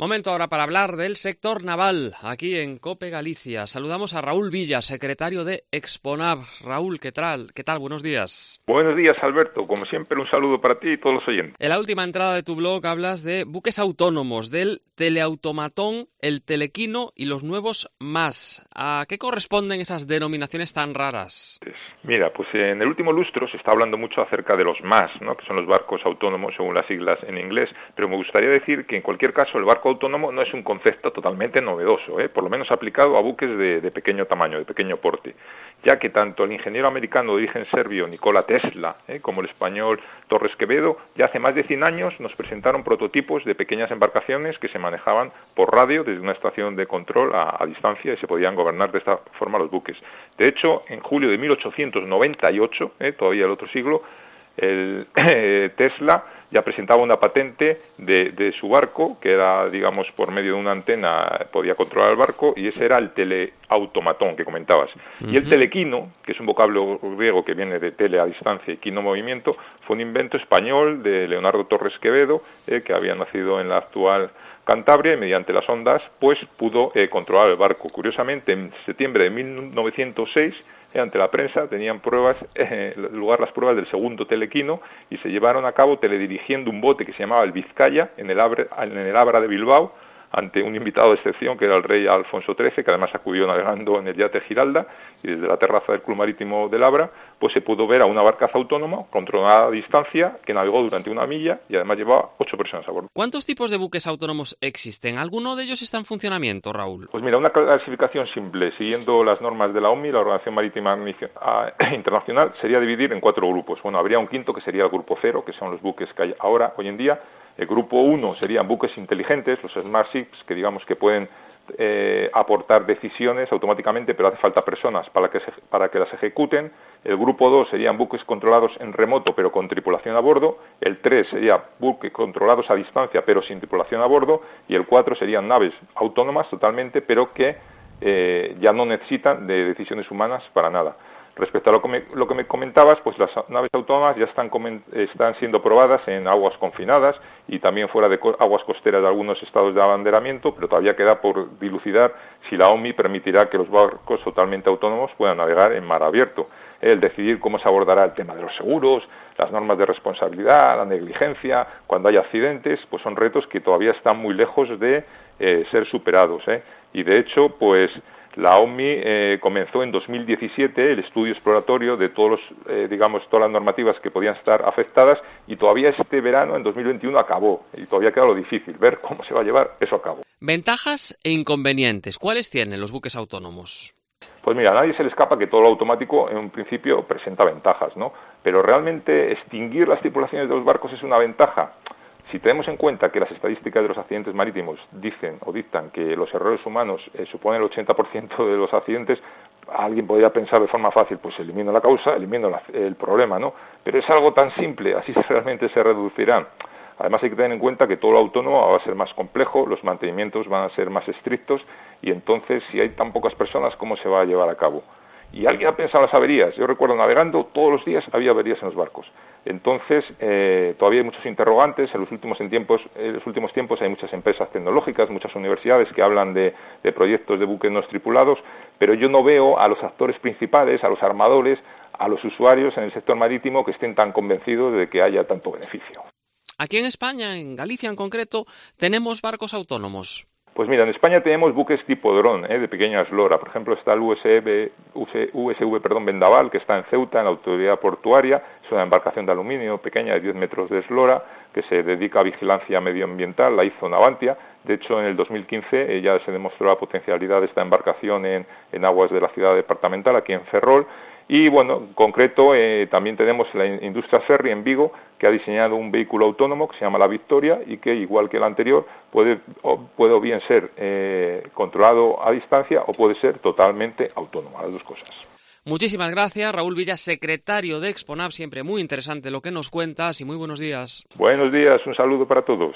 Momento ahora para hablar del sector naval aquí en Cope Galicia. Saludamos a Raúl Villa, secretario de Exponav. Raúl, ¿qué tal? ¿Qué tal? Buenos días. Buenos días, Alberto. Como siempre, un saludo para ti y todos los oyentes. En la última entrada de tu blog hablas de buques autónomos, del teleautomatón, el telequino y los nuevos más. ¿A qué corresponden esas denominaciones tan raras? Mira, pues en el último lustro se está hablando mucho acerca de los más, ¿no? que son los barcos autónomos según las siglas en inglés, pero me gustaría decir que en cualquier caso el barco autónomo no es un concepto totalmente novedoso, ¿eh? por lo menos aplicado a buques de, pequeño tamaño, de pequeño porte, ya que tanto el ingeniero americano de origen serbio Nikola Tesla ¿eh? como el español Torres Quevedo ya hace más de 100 años nos presentaron prototipos de pequeñas embarcaciones que se manejaban por radio desde una estación de control a, distancia y se podían gobernar de esta forma los buques. De hecho, en julio de 1898, ¿eh? todavía el otro siglo, el Tesla ya presentaba una patente de, su barco, que era, digamos, por medio de una antena podía controlar el barco, y ese era el teleautomatón que comentabas. Y el telequino, que es un vocablo griego que viene de tele a distancia y quino movimiento, fue un invento español de Leonardo Torres Quevedo, eh, que había nacido en la actual Cantabria y mediante las ondas, pues pudo eh, controlar el barco. Curiosamente, en septiembre de 1906, ante la prensa, tenían pruebas, eh, lugar las pruebas del segundo telequino y se llevaron a cabo teledirigiendo un bote que se llamaba el Vizcaya en el, en el Abra de Bilbao ante un invitado de excepción que era el rey Alfonso XIII, que además acudió navegando en el yate Giralda y desde la terraza del Club Marítimo del Abra, pues se pudo ver a una barcaza autónoma controlada a distancia que navegó durante una milla y además llevaba ocho personas a bordo. ¿Cuántos tipos de buques autónomos existen? ¿Alguno de ellos está en funcionamiento, Raúl? Pues mira, una clasificación simple, siguiendo las normas de la OMI, la Organización Marítima ah, Internacional, sería dividir en cuatro grupos. Bueno, habría un quinto que sería el grupo cero, que son los buques que hay ahora, hoy en día, el grupo 1 serían buques inteligentes, los Smart Ships, que digamos que pueden eh, aportar decisiones automáticamente, pero hace falta personas para que, las ejecuten. El grupo 2 serían buques controlados en remoto, pero con tripulación a bordo. El 3 sería buques controlados a distancia, pero sin tripulación a bordo. Y el 4 serían naves autónomas totalmente, pero que eh, ya no necesitan de decisiones humanas para nada. Respecto a lo que, me, lo que me comentabas, pues las naves autónomas ya están, están siendo probadas en aguas confinadas y también fuera de aguas costeras de algunos estados de abanderamiento, pero todavía queda por dilucidar si la OMI permitirá que los barcos totalmente autónomos puedan navegar en mar abierto. El decidir cómo se abordará el tema de los seguros, las normas de responsabilidad, la negligencia, cuando hay accidentes, pues son retos que todavía están muy lejos de eh, ser superados. ¿eh? Y de hecho, pues la OMI eh, comenzó en 2017 el estudio exploratorio de todos eh, digamos, todas las normativas que podían estar afectadas y todavía este verano, en 2021, acabó. Y todavía queda lo difícil, ver cómo se va a llevar eso a cabo. Ventajas e inconvenientes. ¿Cuáles tienen los buques autónomos? Pues mira, a nadie se le escapa que todo lo automático en un principio presenta ventajas, ¿no? Pero realmente extinguir las tripulaciones de los barcos es una ventaja. Si tenemos en cuenta que las estadísticas de los accidentes marítimos dicen o dictan que los errores humanos eh, suponen el 80% de los accidentes, alguien podría pensar de forma fácil, pues elimino la causa, elimino el problema, ¿no? Pero es algo tan simple, así realmente se reducirán. Además hay que tener en cuenta que todo lo autónomo va a ser más complejo, los mantenimientos van a ser más estrictos y entonces si hay tan pocas personas, ¿cómo se va a llevar a cabo? Y alguien ha pensado en las averías. Yo recuerdo navegando, todos los días había averías en los barcos. Entonces, eh, todavía hay muchos interrogantes. En los, últimos tiempos, en los últimos tiempos hay muchas empresas tecnológicas, muchas universidades que hablan de, proyectos de buques no tripulados, pero yo no veo a los actores principales, a los armadores, a los usuarios en el sector marítimo que estén tan convencidos de que haya tanto beneficio. Aquí en España, en Galicia en concreto, tenemos barcos autónomos. Pues mira, en España tenemos buques tipo dron, ¿eh? de pequeña eslora. Por ejemplo, está el USV, USV perdón, Vendaval, que está en Ceuta, en la autoridad portuaria. Es una embarcación de aluminio pequeña de 10 metros de eslora que se dedica a vigilancia medioambiental. La hizo Navantia. De hecho, en el 2015 eh, ya se demostró la potencialidad de esta embarcación en, en aguas de la ciudad departamental, aquí en Ferrol. Y bueno, en concreto eh, también tenemos la industria ferry en Vigo, que ha diseñado un vehículo autónomo que se llama la Victoria y que, igual que el anterior, puede, puede bien ser eh, controlado a distancia o puede ser totalmente autónomo, las dos cosas. Muchísimas gracias, Raúl Villa, secretario de Exponab. Siempre muy interesante lo que nos cuentas y muy buenos días. Buenos días, un saludo para todos.